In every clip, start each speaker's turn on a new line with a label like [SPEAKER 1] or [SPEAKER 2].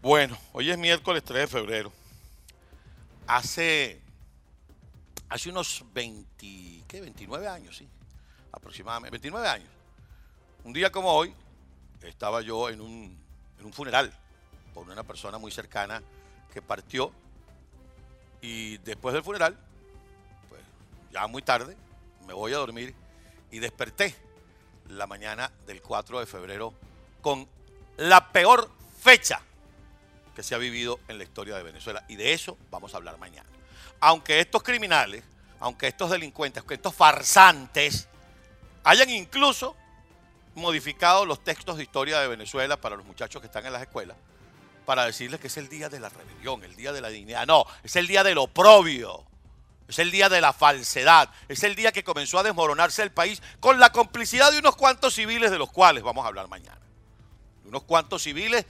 [SPEAKER 1] Bueno, hoy es miércoles 3 de febrero. Hace, hace unos 20, ¿qué? 29 años, sí, aproximadamente, 29 años. Un día como hoy, estaba yo en un, en un funeral por una persona muy cercana que partió y después del funeral, pues ya muy tarde, me voy a dormir y desperté la mañana del 4 de febrero con la peor fecha que se ha vivido en la historia de Venezuela. Y de eso vamos a hablar mañana. Aunque estos criminales, aunque estos delincuentes, aunque estos farsantes hayan incluso modificado los textos de historia de Venezuela para los muchachos que están en las escuelas, para decirles que es el día de la rebelión, el día de la dignidad. No, es el día del oprobio. Es el día de la falsedad. Es el día que comenzó a desmoronarse el país con la complicidad de unos cuantos civiles de los cuales vamos a hablar mañana. Unos cuantos civiles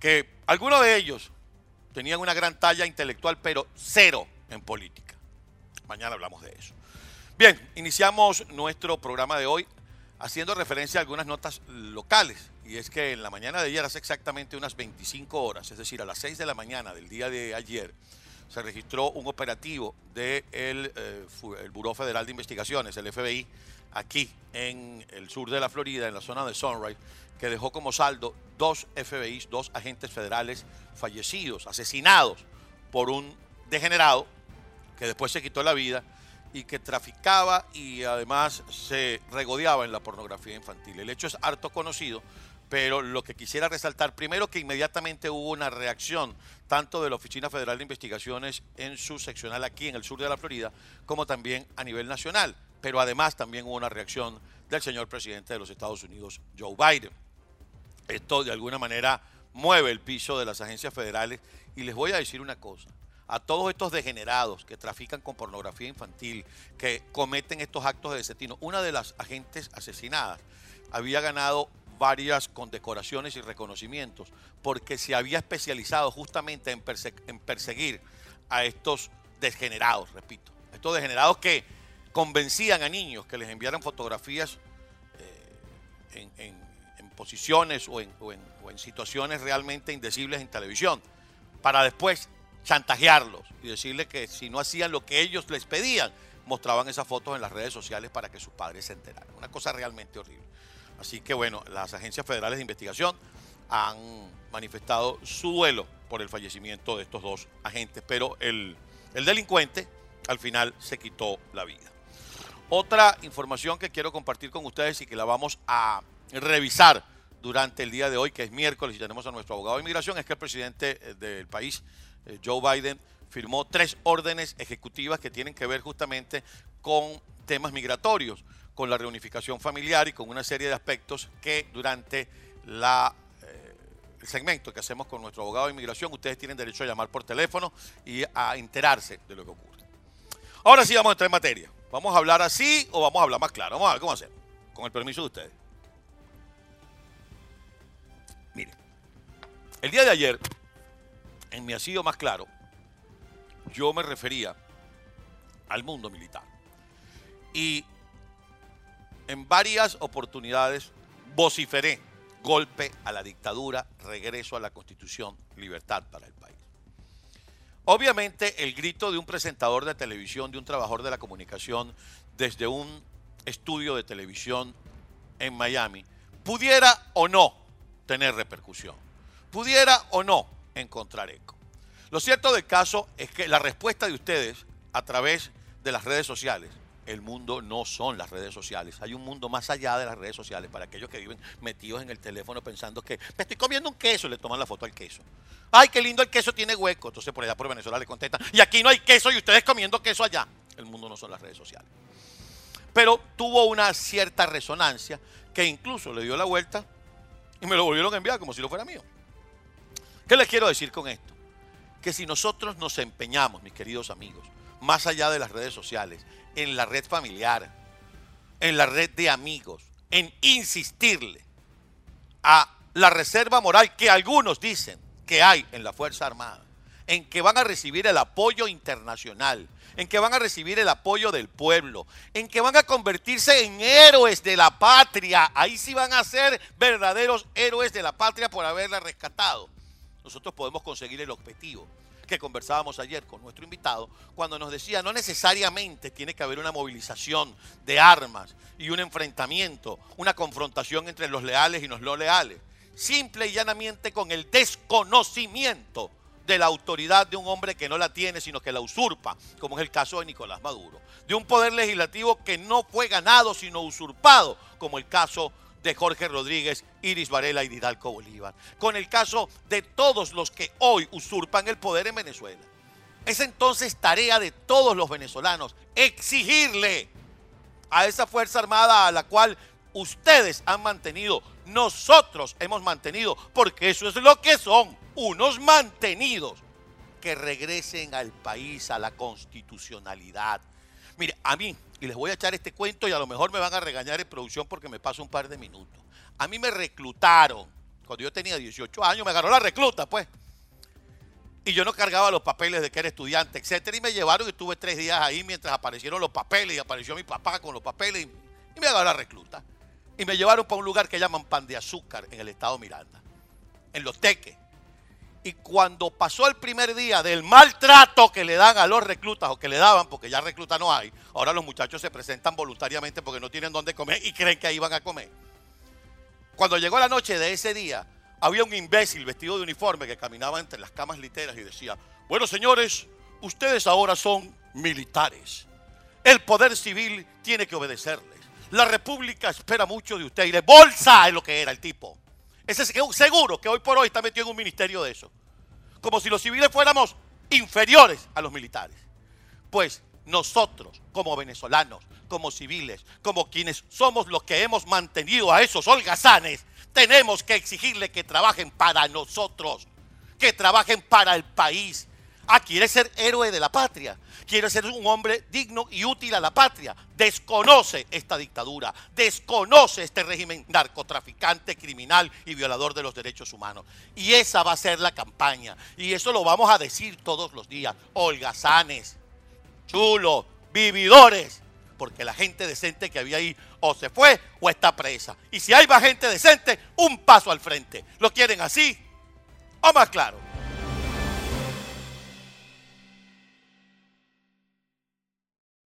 [SPEAKER 1] que algunos de ellos tenían una gran talla intelectual, pero cero en política. Mañana hablamos de eso. Bien, iniciamos nuestro programa de hoy haciendo referencia a algunas notas locales. Y es que en la mañana de ayer, hace exactamente unas 25 horas, es decir, a las 6 de la mañana del día de ayer, se registró un operativo del de eh, el Buró Federal de Investigaciones, el FBI, aquí en el sur de la Florida, en la zona de Sunrise, que dejó como saldo dos FBIs, dos agentes federales fallecidos, asesinados por un degenerado que después se quitó la vida y que traficaba y además se regodeaba en la pornografía infantil. El hecho es harto conocido, pero lo que quisiera resaltar, primero que inmediatamente hubo una reacción tanto de la Oficina Federal de Investigaciones en su seccional aquí en el sur de la Florida, como también a nivel nacional, pero además también hubo una reacción del señor presidente de los Estados Unidos, Joe Biden. Esto de alguna manera mueve el piso de las agencias federales y les voy a decir una cosa. A todos estos degenerados que trafican con pornografía infantil, que cometen estos actos de desatino, una de las agentes asesinadas había ganado varias condecoraciones y reconocimientos porque se había especializado justamente en, perseguir a estos degenerados, repito, estos degenerados que convencían a niños que les enviaran fotografías eh, en posiciones o en, situaciones realmente indecibles en televisión, para después chantajearlos y decirles que si no hacían lo que ellos les pedían, mostraban esas fotos en las redes sociales para que sus padres se enteraran. Una cosa realmente horrible. Así que bueno, las agencias federales de investigación han manifestado su duelo por el fallecimiento de estos dos agentes, pero el, el delincuente al final se quitó la vida. Otra información que quiero compartir con ustedes y que la vamos a revisar durante el día de hoy, que es miércoles, y tenemos a nuestro abogado de inmigración, es que el presidente eh, del país, eh, Joe Biden, firmó tres órdenes ejecutivas que tienen que ver justamente con temas migratorios, con la reunificación familiar y con una serie de aspectos que durante la, eh, el segmento que hacemos con nuestro abogado de inmigración, ustedes tienen derecho a llamar por teléfono y a enterarse de lo que ocurre. Ahora sí vamos a entrar en materia. ¿Vamos a hablar así o vamos a hablar más claro? Vamos a ver cómo hacemos, con el permiso de ustedes. Mire, el día de ayer, en mi asillo más claro, yo me refería al mundo militar. Y en varias oportunidades vociferé golpe a la dictadura, regreso a la constitución, libertad para el país. Obviamente el grito de un presentador de televisión, de un trabajador de la comunicación, desde un estudio de televisión en Miami, pudiera o no tener repercusión. Pudiera o no encontrar eco. Lo cierto del caso es que la respuesta de ustedes a través de las redes sociales, el mundo no son las redes sociales. Hay un mundo más allá de las redes sociales para aquellos que viven metidos en el teléfono pensando que me estoy comiendo un queso y le toman la foto al queso. Ay, qué lindo el queso tiene hueco. Entonces por allá por Venezuela le contestan, y aquí no hay queso y ustedes comiendo queso allá. El mundo no son las redes sociales. Pero tuvo una cierta resonancia que incluso le dio la vuelta y me lo volvieron a enviar como si lo fuera mío. ¿Qué les quiero decir con esto? Que si nosotros nos empeñamos, mis queridos amigos, más allá de las redes sociales, en la red familiar, en la red de amigos, en insistirle a la reserva moral que algunos dicen que hay en la Fuerza Armada, en que van a recibir el apoyo internacional, en que van a recibir el apoyo del pueblo, en que van a convertirse en héroes de la patria. Ahí sí van a ser verdaderos héroes de la patria por haberla rescatado. nosotros podemos conseguir el objetivo que conversábamos ayer con nuestro invitado, cuando nos decía no necesariamente tiene que haber una movilización de armas y un enfrentamiento, una confrontación entre los leales y los no leales, simple y llanamente con el desconocimiento de la autoridad de un hombre que no la tiene, sino que la usurpa, como es el caso de Nicolás Maduro, de un poder legislativo que no fue ganado, sino usurpado, como el caso de Jorge Rodríguez, Iris Varela y Didalco Bolívar, con el caso de todos los que hoy usurpan el poder en Venezuela. Es entonces tarea de todos los venezolanos exigirle a esa Fuerza Armada a la cual ustedes han mantenido, nosotros hemos mantenido, porque eso es lo que son, unos mantenidos, que regresen al país, a la constitucionalidad. Mire, a mí, y les voy a echar este cuento y a lo mejor me van a regañar en producción porque me paso un par de minutos. A mí me reclutaron, cuando yo tenía 18 años, me agarró la recluta, pues. Y yo no cargaba los papeles de que era estudiante, etcétera. Y me llevaron y estuve tres días ahí mientras aparecieron los papeles y apareció mi papá con los papeles y, me agarró la recluta. Y me llevaron para un lugar que llaman Pan de Azúcar en el estado Miranda, en Los Teques. Y cuando pasó el primer día del maltrato que le dan a los reclutas o que le daban, porque ya recluta no hay, ahora los muchachos se presentan voluntariamente porque no tienen dónde comer y creen que ahí van a comer. Cuando llegó la noche de ese día, había un imbécil vestido de uniforme que caminaba entre las camas literas y decía, bueno señores, ustedes ahora son militares. El poder civil tiene que obedecerles. La república espera mucho de ustedes. Y de bolsa es lo que era el tipo. Ese es seguro que hoy por hoy está metido en un ministerio de eso. Como si los civiles fuéramos inferiores a los militares. Pues nosotros, como venezolanos, como civiles, como quienes somos los que hemos mantenido a esos holgazanes, tenemos que exigirle que trabajen para nosotros, que trabajen para el país. Ah, quiere ser héroe de la patria quiere ser un hombre digno y útil a la patria. Desconoce esta dictadura, desconoce este régimen narcotraficante, criminal y violador de los derechos humanos. Y esa va a ser la campaña. Y eso lo vamos a decir todos los días. Holgazanes, chulos, vividores. Porque la gente decente que había ahí o se fue o está presa. Y si hay más gente decente, un paso al frente. ¿Lo quieren así o más claro?